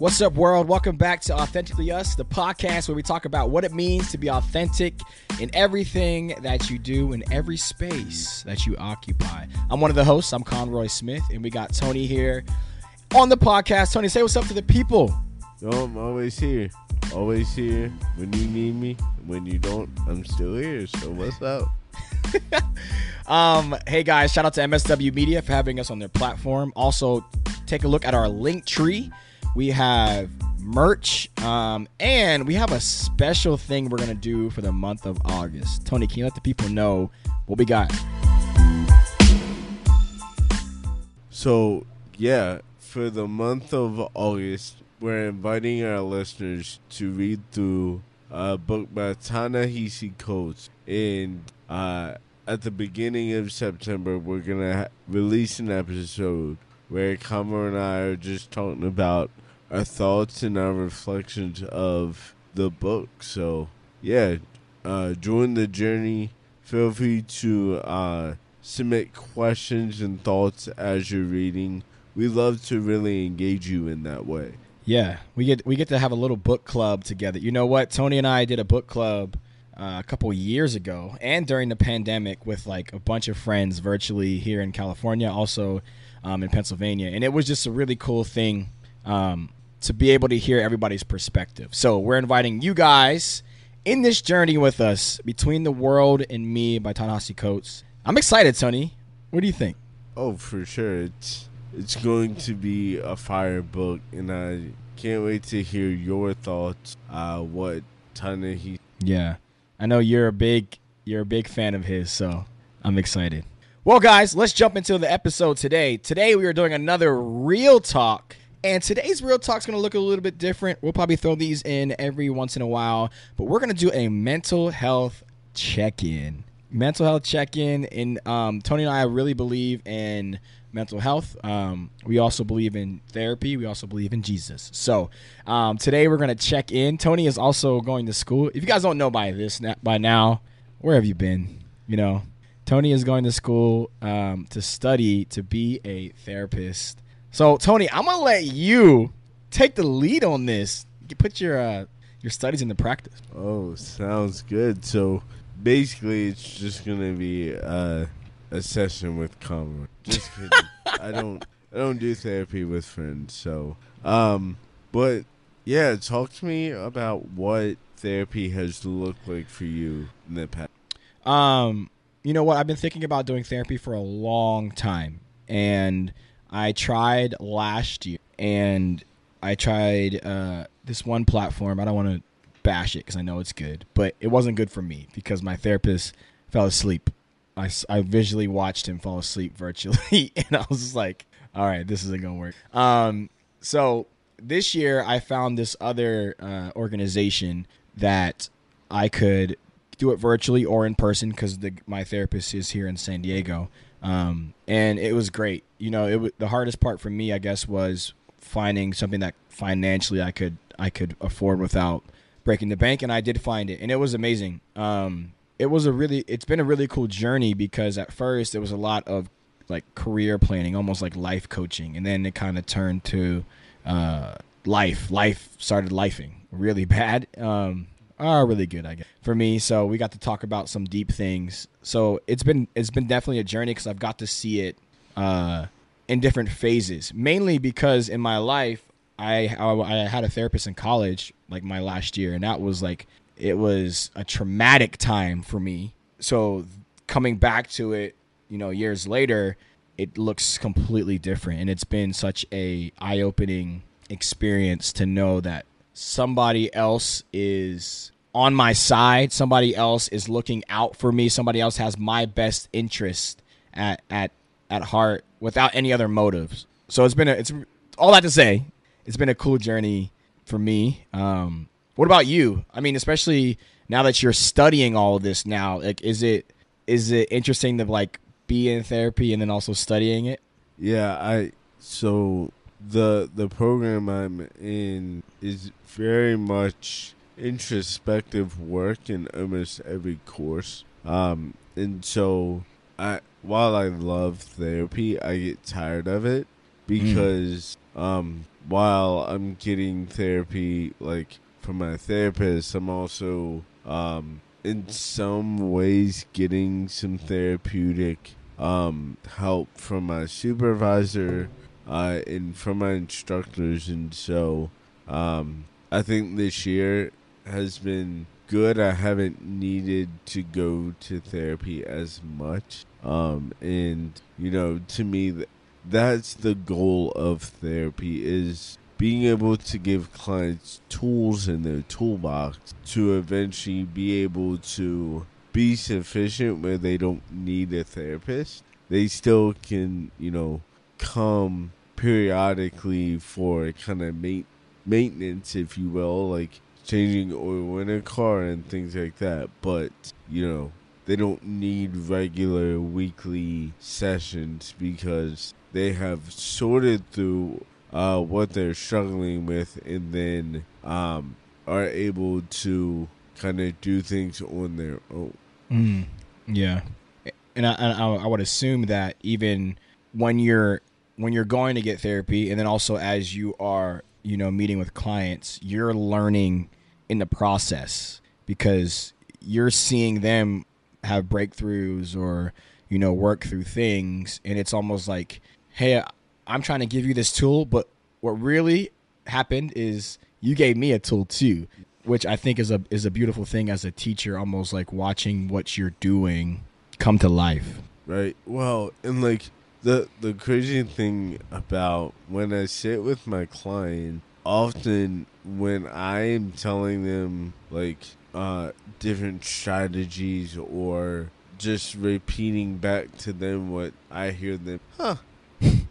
What's up, world? Welcome back to Authentically Us, the podcast where we talk about what it means to be authentic in everything that you do, in every space that you occupy. I'm one of the hosts. I'm Conroy Smith, and we got Tony here on the podcast. Tony, say what's up to the people. Yo, I'm always here. Always here when you need me. When you don't, I'm still here. So what's up? um, hey guys, shout out to MSW Media for having us on their platform. Also, take a look at our Linktree we have merch, um, and we have a special thing we're gonna do for the month of August. Tony, can you let the people know what we got? So yeah, for the month of August, we're inviting our listeners to read through a book by Ta-Nehisi Coates. And uh, at the beginning of September, we're gonna ha- release an episode where Kamar and I are just talking about our thoughts and our reflections of the book. So, yeah, uh, join the journey. Feel free to uh, submit questions and thoughts as you're reading. We love to really engage you in that way. Yeah, we get we get to have a little book club together. You know what? Tony and I did a book club uh, a couple years ago, and during the pandemic, with like a bunch of friends virtually here in California, also um, in Pennsylvania, and it was just a really cool thing. Um, to be able to hear everybody's perspective. So we're inviting you guys in this journey with us between the world and me by Ta-Nehisi Coates. I'm excited, Tony. What do you think? Oh, for sure. It's it's going to be a fire book, and I can't wait to hear your thoughts. Uh, what Ta-Nehisi? Yeah, I know you're a big you're a big fan of his, so I'm excited. Well, guys, let's jump into the episode today. Today we are doing another real talk and today's Real Talk is going to look a little bit different. We'll probably throw these in every once in a while, but we're going to do a mental health check in. Mental health check in. And um, Tony and I really believe in mental health. Um, we also believe in therapy. We also believe in Jesus. So um, today we're going to check in. Tony is also going to school. If you guys don't know by this by now, where have you been? You know, Tony is going to school um, to study to be a therapist. So Tony, I'm gonna let you take the lead on this. You put your uh, your studies into practice. Oh, sounds good. So basically, it's just gonna be uh, a session with Kamar. Just kidding. I don't I don't do therapy with friends. So, um, but yeah, talk to me about what therapy has looked like for you in the past. Um, you know what? I've been thinking about doing therapy for a long time, and I tried last year, and I tried uh, this one platform. I don't want to bash it because I know it's good, but it wasn't good for me because my therapist fell asleep. I, I visually watched him fall asleep virtually, and I was like, all right, this isn't going to work. Um, so this year, I found this other uh, organization that I could do it virtually or in person because my therapist is here in San Diego. Um, and it was great. You know, it the hardest part for me, I guess, was finding something that financially I could I could afford without breaking the bank, and I did find it, and it was amazing. Um, it was a really it's been a really cool journey because at first it was a lot of like career planning, almost like life coaching, and then it kind of turned to uh, life. Life started lifing really bad. Um, are really good, I guess, for me. So we got to talk about some deep things. So it's been it's been definitely a journey because I've got to see it uh, in different phases. Mainly because in my life, I, I I had a therapist in college, like my last year, and that was like it was a traumatic time for me. So coming back to it, you know, years later, it looks completely different, and it's been such a eye opening experience to know that somebody else is on my side, somebody else is looking out for me, somebody else has my best interest at at at heart without any other motives. So it's been a it's all that to say, it's been a cool journey for me. Um, what about you? I mean, especially now that you're studying all of this now, like is it is it interesting to like be in therapy and then also studying it? Yeah, I so the the program I'm in is very much introspective work in almost every course. Um, and so I while I love therapy, I get tired of it because um, while I'm getting therapy, like from my therapist, I'm also um, in some ways getting some therapeutic um, help from my supervisor uh, and from my instructors, and so um, I think this year has been good. I haven't needed to go to therapy as much, um, and you know, to me, that's the goal of therapy is being able to give clients tools in their toolbox to eventually be able to be sufficient where they don't need a therapist. They still can, you know, come periodically for kind of ma- maintenance, if you will, like changing oil in a car and things like that. But, you know, they don't need regular weekly sessions because they have sorted through uh, what they're struggling with and then um, are able to kind of do things on their own. Mm, yeah, and I, I I would assume that even when you're when you're going to get therapy, and then also as you are you know meeting with clients, you're learning in the process because you're seeing them have breakthroughs or you know work through things, and it's almost like, hey, I'm trying to give you this tool, but what really happened is you gave me a tool too which I think is a is a beautiful thing as a teacher, almost like watching what you're doing come to life. Right. Well, and like the the crazy thing about when I sit with my client, often when I am telling them like uh different strategies or just repeating back to them what I hear them, huh?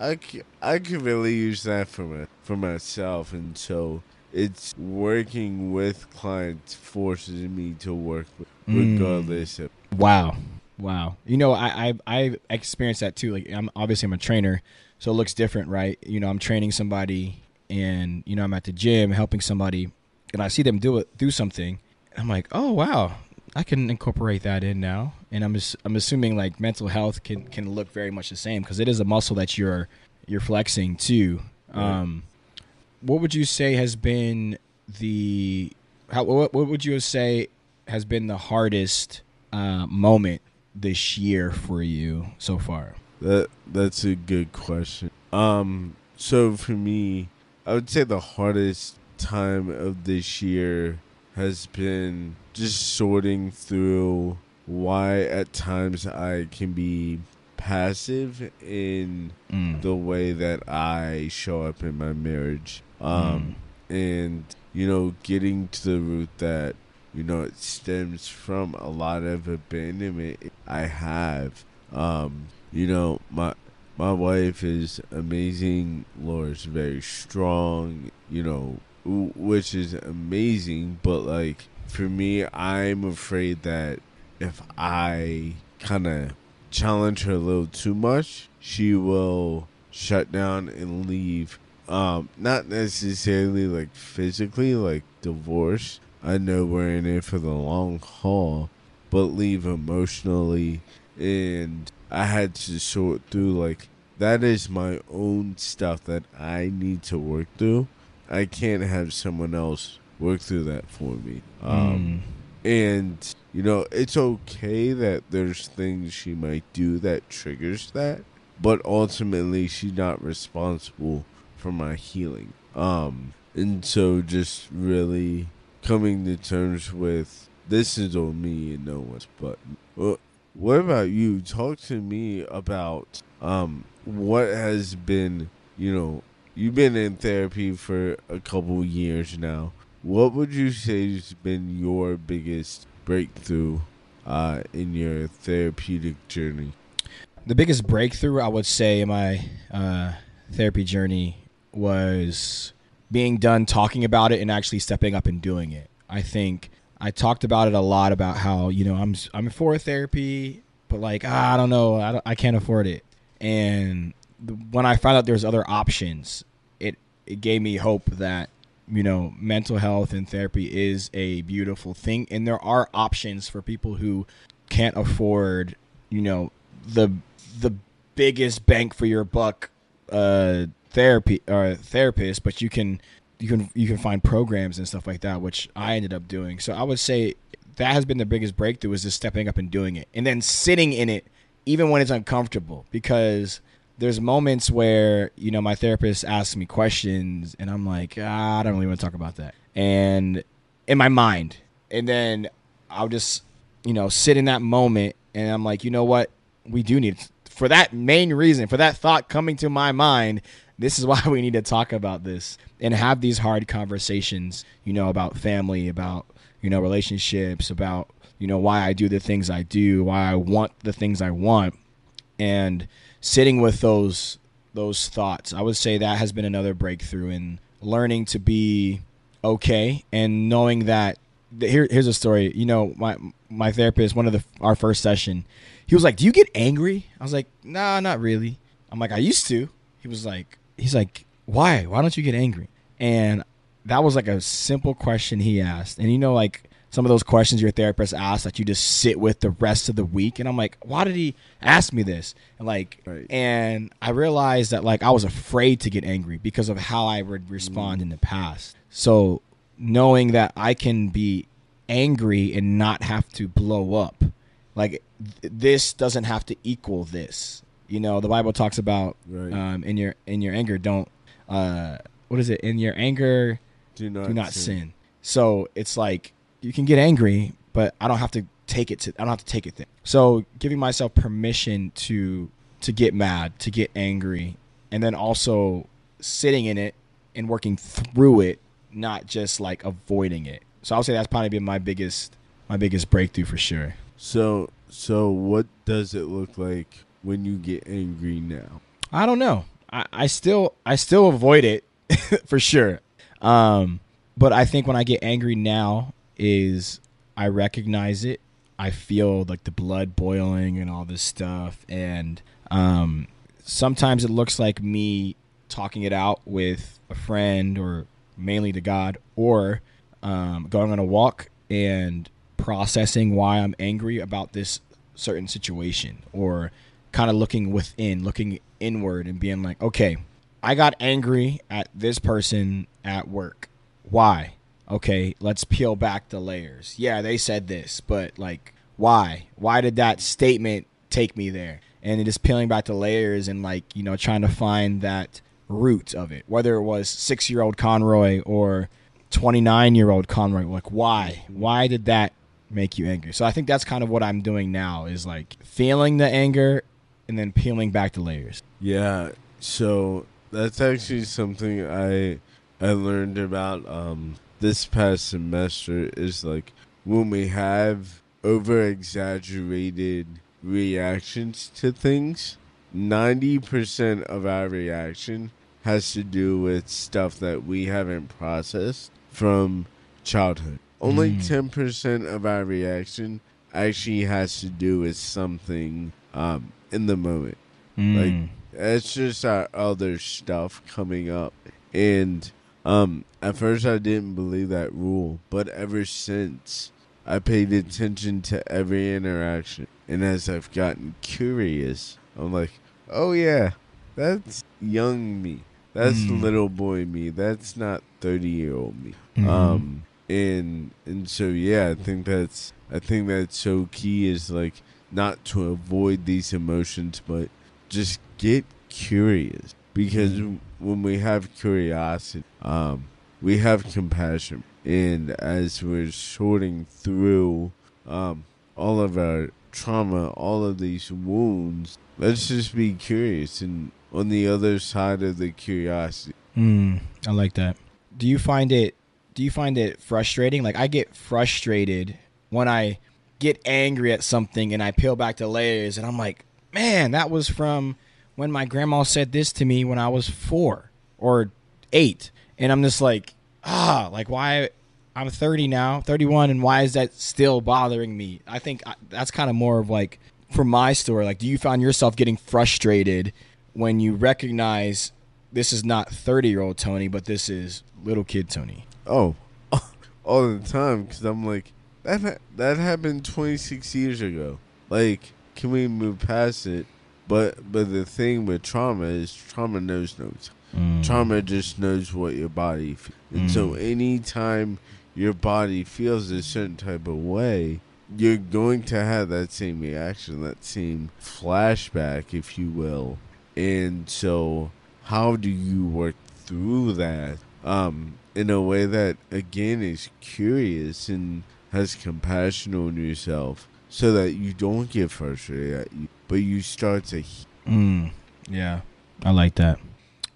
I, I could really use that for my, for myself, and so it's working with clients forces me to work with, Mm. regardless of Wow, wow. You know, I I I experienced that too. Like, I'm obviously I'm a trainer, so it looks different, right? You know, I'm training somebody, and you know, I'm at the gym helping somebody, and I see them do it, do something. I'm like, oh wow, I can incorporate that in now. And I'm just, I'm assuming like mental health can can look very much the same because it is a muscle that you're you're flexing too. Right. Um, what would you say has been the how what, what would you say has been the hardest uh, moment this year for you so far? That that's a good question. Um, so for me, I would say the hardest time of this year has been just sorting through why at times I can be passive in Mm. the way that I show up in my marriage. Um, and you know, getting to the root that you know it stems from a lot of abandonment I have. Um, you know, my my wife is amazing. Laura's very strong. You know, which is amazing. But like for me, I'm afraid that if I kind of challenge her a little too much, she will shut down and leave. Um, not necessarily like physically, like divorce. I know we're in it for the long haul, but leave emotionally. And I had to sort through like that is my own stuff that I need to work through. I can't have someone else work through that for me. Um, and you know, it's okay that there's things she might do that triggers that, but ultimately she's not responsible for my healing. Um, and so just really coming to terms with this is on me and no one's but. Well, what about you? Talk to me about um what has been, you know, you've been in therapy for a couple years now. What would you say has been your biggest breakthrough uh, in your therapeutic journey? The biggest breakthrough I would say in my uh, therapy journey was being done talking about it and actually stepping up and doing it. I think I talked about it a lot about how you know I'm I'm for therapy, but like ah, I don't know, I, don't, I can't afford it. And when I found out there's other options, it it gave me hope that you know mental health and therapy is a beautiful thing, and there are options for people who can't afford you know the the biggest bank for your buck uh, therapy or therapist, but you can you can you can find programs and stuff like that, which I ended up doing. So I would say that has been the biggest breakthrough is just stepping up and doing it, and then sitting in it even when it's uncomfortable because there's moments where you know my therapist asks me questions and I'm like ah, I don't really want to talk about that. And in my mind. And then I'll just you know sit in that moment and I'm like you know what? We do need for that main reason for that thought coming to my mind this is why we need to talk about this and have these hard conversations you know about family about you know relationships about you know why I do the things I do why I want the things I want. And sitting with those those thoughts. I would say that has been another breakthrough in learning to be okay and knowing that here here's a story. You know, my my therapist, one of the our first session, he was like, "Do you get angry?" I was like, "Nah, not really." I'm like, "I used to." He was like, "He's like, why? Why don't you get angry?" And that was like a simple question he asked. And you know, like some of those questions your therapist asks that you just sit with the rest of the week and i'm like why did he ask me this and like right. and i realized that like i was afraid to get angry because of how i would respond mm. in the past so knowing that i can be angry and not have to blow up like th- this doesn't have to equal this you know the bible talks about right. um, in your in your anger don't uh what is it in your anger do not, do not sin. sin so it's like you can get angry, but I don't have to take it to I don't have to take it there. So giving myself permission to to get mad, to get angry, and then also sitting in it and working through it, not just like avoiding it. So I'll say that's probably been my biggest my biggest breakthrough for sure. So so what does it look like when you get angry now? I don't know. I, I still I still avoid it for sure. Um, but I think when I get angry now, is I recognize it. I feel like the blood boiling and all this stuff, and um, sometimes it looks like me talking it out with a friend or mainly to God, or um, going on a walk and processing why I'm angry about this certain situation, or kind of looking within, looking inward, and being like, okay, I got angry at this person at work. Why? Okay, let's peel back the layers. Yeah, they said this, but like, why? Why did that statement take me there? And it is peeling back the layers and like, you know, trying to find that root of it, whether it was six year old Conroy or 29 year old Conroy. Like, why? Why did that make you angry? So I think that's kind of what I'm doing now is like feeling the anger and then peeling back the layers. Yeah. So that's actually something I I learned about um, this past semester is like when we have over exaggerated reactions to things, 90% of our reaction has to do with stuff that we haven't processed from childhood. Only mm. 10% of our reaction actually has to do with something um, in the moment. Mm. Like, it's just our other stuff coming up. And um, at first, I didn't believe that rule, but ever since, I paid attention to every interaction. And as I've gotten curious, I'm like, oh yeah, that's young me. That's mm. little boy me. That's not 30 year old me. Mm-hmm. Um, and and so yeah, I think that's I think that's so key is like not to avoid these emotions, but just get curious because mm. When we have curiosity, um, we have compassion, and as we're sorting through um, all of our trauma, all of these wounds, let's just be curious and on the other side of the curiosity. Mm, I like that. Do you find it? Do you find it frustrating? Like I get frustrated when I get angry at something and I peel back the layers and I'm like, man, that was from when my grandma said this to me when I was four or eight. And I'm just like, ah, like why? I'm 30 now, 31, and why is that still bothering me? I think that's kind of more of like, for my story, like, do you find yourself getting frustrated when you recognize this is not 30 year old Tony, but this is little kid Tony? Oh, all the time, because I'm like, that, that happened 26 years ago. Like, can we move past it? But but the thing with trauma is trauma knows no time. Mm. Trauma just knows what your body feels. And so Mm. anytime your body feels a certain type of way, you're going to have that same reaction, that same flashback, if you will. And so how do you work through that um, in a way that again is curious and has compassion on yourself so that you don't get frustrated but you start to Mm, yeah, I like that.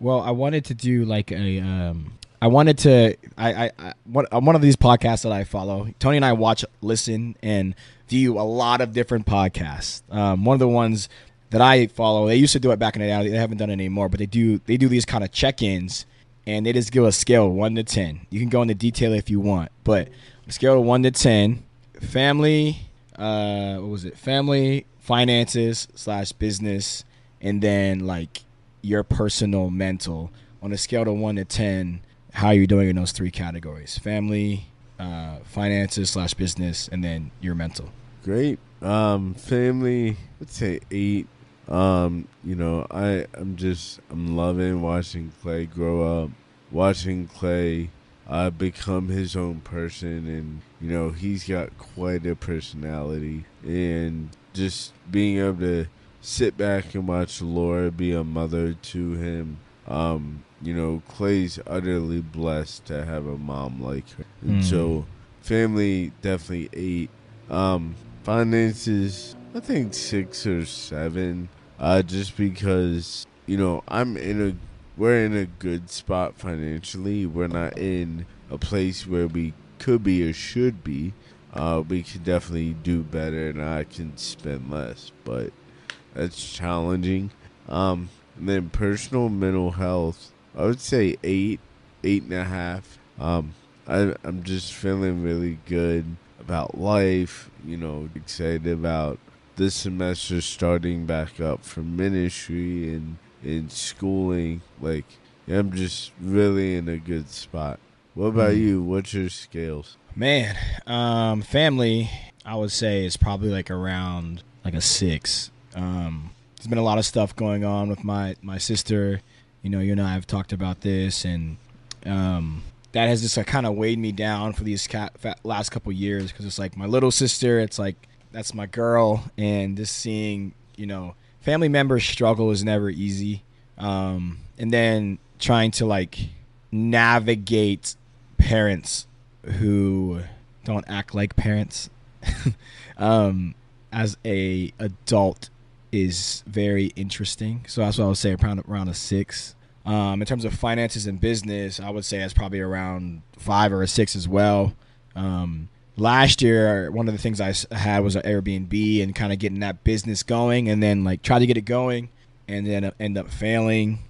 Well, I wanted to do like a. Um, I wanted to. I. I. I one, on one of these podcasts that I follow, Tony and I watch, listen, and view a lot of different podcasts. Um, one of the ones that I follow, they used to do it back in the day. They haven't done it anymore, but they do. They do these kind of check-ins, and they just give a scale one to ten. You can go into detail if you want, but scale of one to ten, family. Uh, what was it? Family, finances slash business and then like your personal mental on a scale of one to ten how are you doing in those three categories family uh, finances slash business and then your mental Great. Um, family, let's say eight. Um, you know, I I'm just I'm loving watching Clay grow up, watching Clay uh, become his own person, and you know he's got quite a personality, and just being able to sit back and watch Laura be a mother to him. Um, you know, Clay's utterly blessed to have a mom like her, and Mm. so family definitely eight. Um, finances, I think six or seven. Uh, just because you know I'm in a we're in a good spot financially. We're not in a place where we could be or should be. Uh, we could definitely do better, and I can spend less, but that's challenging. Um, and then personal mental health, I would say eight, eight and a half. Um, I, I'm just feeling really good about life. You know, excited about this semester starting back up for ministry and in schooling. Like, I'm just really in a good spot. What about Mm. you? What's your scales? man um, family i would say is probably like around like a six um, there's been a lot of stuff going on with my my sister you know you and i have talked about this and um, that has just like, kind of weighed me down for these ca- fa- last couple years because it's like my little sister it's like that's my girl and just seeing you know family members struggle is never easy. Um, and then trying to like navigate parents who don't act like parents um, as a adult is very interesting. So that's what i would say around around a six. Um, in terms of finances and business i would say it's probably around five or a six as well. Um, last year one of the things i had was an airbnb and kind of getting that business going and then like try to get it going and then end up failing.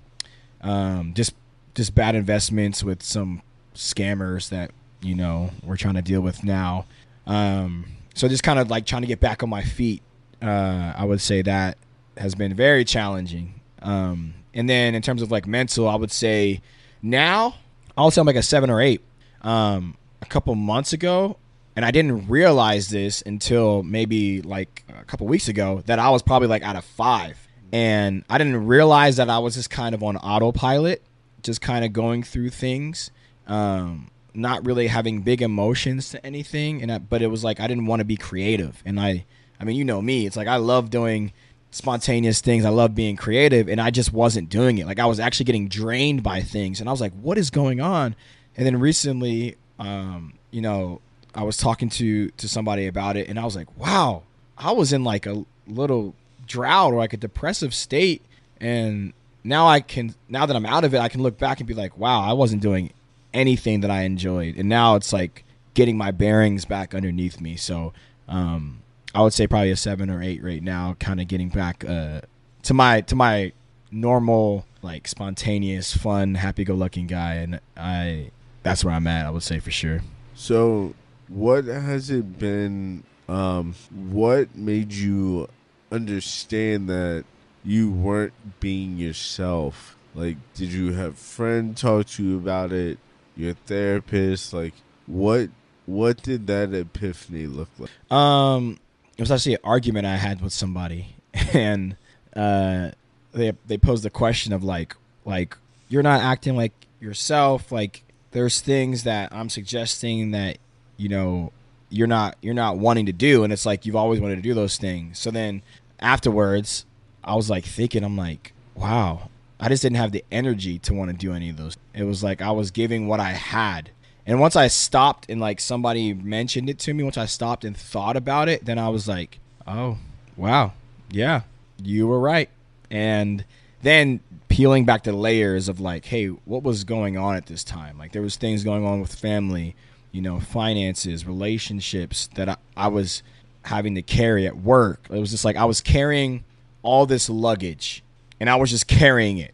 Um, just just bad investments with some scammers that you know we're trying to deal with now. Um, so just kind of like trying to get back on my feet uh, i would say that has been very challenging. Um, and then in terms of like mental i would say now i'll say i'm like a seven or eight. Um, a couple months ago and i didn't realize this until maybe like a couple weeks ago that i was probably like out of five. And i didn't realize that i was just kind of on autopilot just kind of going through things um, not really having big emotions to anything. And I, but it was like i didn't want to be creative. And i i mean you know me it's like i love doing spontaneous things. I love being creative and i just wasn't doing it. Like i was actually getting drained by things. And i was like what is going on? And then recently um, you know i was talking to to somebody about it and i was like wow i was in like a little drought or like a depressive state and now i can now that i'm out of it i can look back and be like wow i wasn't doing anything that i enjoyed and now it's like getting my bearings back underneath me. So um, i would say probably a seven or eight right now kind of getting back uh, to my to my normal like spontaneous fun happy-go-lucky guy and i that's where i'm at i would say for sure. So, what has it been? Um, what made you understand that you weren't being yourself? Like, did you have friend talk to you about it? Your therapist? Like, what? What did that epiphany look like? Um, it was actually an argument I had with somebody, and uh, they they posed the question of like like you're not acting like yourself. Like there's things that I'm suggesting that you know you're not you're not wanting to do, and it's like you've always wanted to do those things. So then afterwards, I was like thinking, I'm like, wow, I just didn't have the energy to want to do any of those. It was like I was giving what I had. And once I stopped and like somebody mentioned it to me, once I stopped and thought about it, then I was like, oh, wow. Yeah, you were right. And then peeling back the layers of like, hey, what was going on at this time? Like there was things going on with family, you know, finances, relationships that I, I was having to carry at work. It was just like I was carrying all this luggage and I was just carrying it.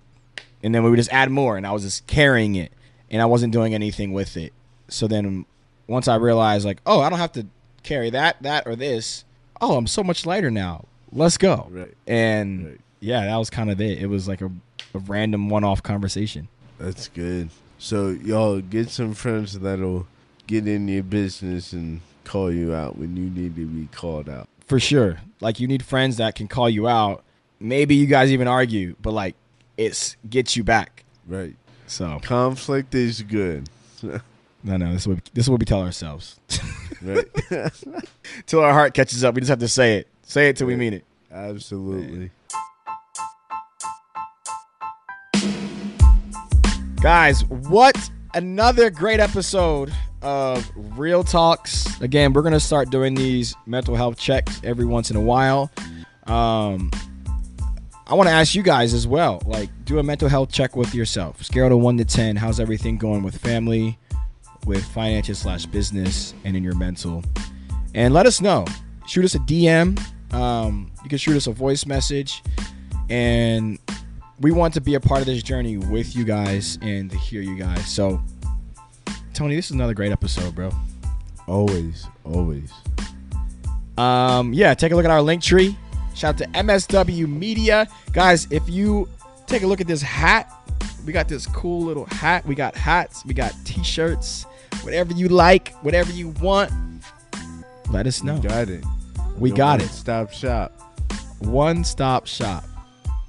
And then we would just add more and I was just carrying it and I wasn't doing anything with it. So then once I realized like, oh, I don't have to carry that, that or this. Oh, I'm so much lighter now. Let's go. Right. And Right. yeah, that was kind of it. It was like a, a random one-off conversation. That's good. So y'all get some friends that'll get in your business and call you out when you need to be called out. For sure. Like you need friends that can call you out. Maybe you guys even argue, but like it's gets you back. Right. So Conflict is good. no, no, this is what this is what we tell ourselves. right. till our heart catches up, we just have to say it. Say it till we mean it. Absolutely. Guys, what another great episode of Real Talks. Again, we're gonna start doing these mental health checks every once in a while. Um, I want to ask you guys as well. Like, do a mental health check with yourself. Scale to one to ten. How's everything going with family, with finances slash business, and in your mental? And let us know. Shoot us a DM. Um, you can shoot us a voice message, and we want to be a part of this journey with you guys and to hear you guys. So, Tony, this is another great episode, bro. Always, always. Um, yeah, take a look at our Linktree. Shout out to MSW Media. Guys, if you take a look at this hat, we got this cool little hat. We got hats, we got t shirts, whatever you like, whatever you want, let us know. You got it. We got it. Stop shop. One stop shop.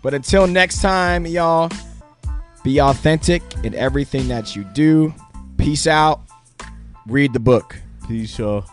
But until next time, y'all, be authentic in everything that you do. Peace out. Read the book. Peace, y'all.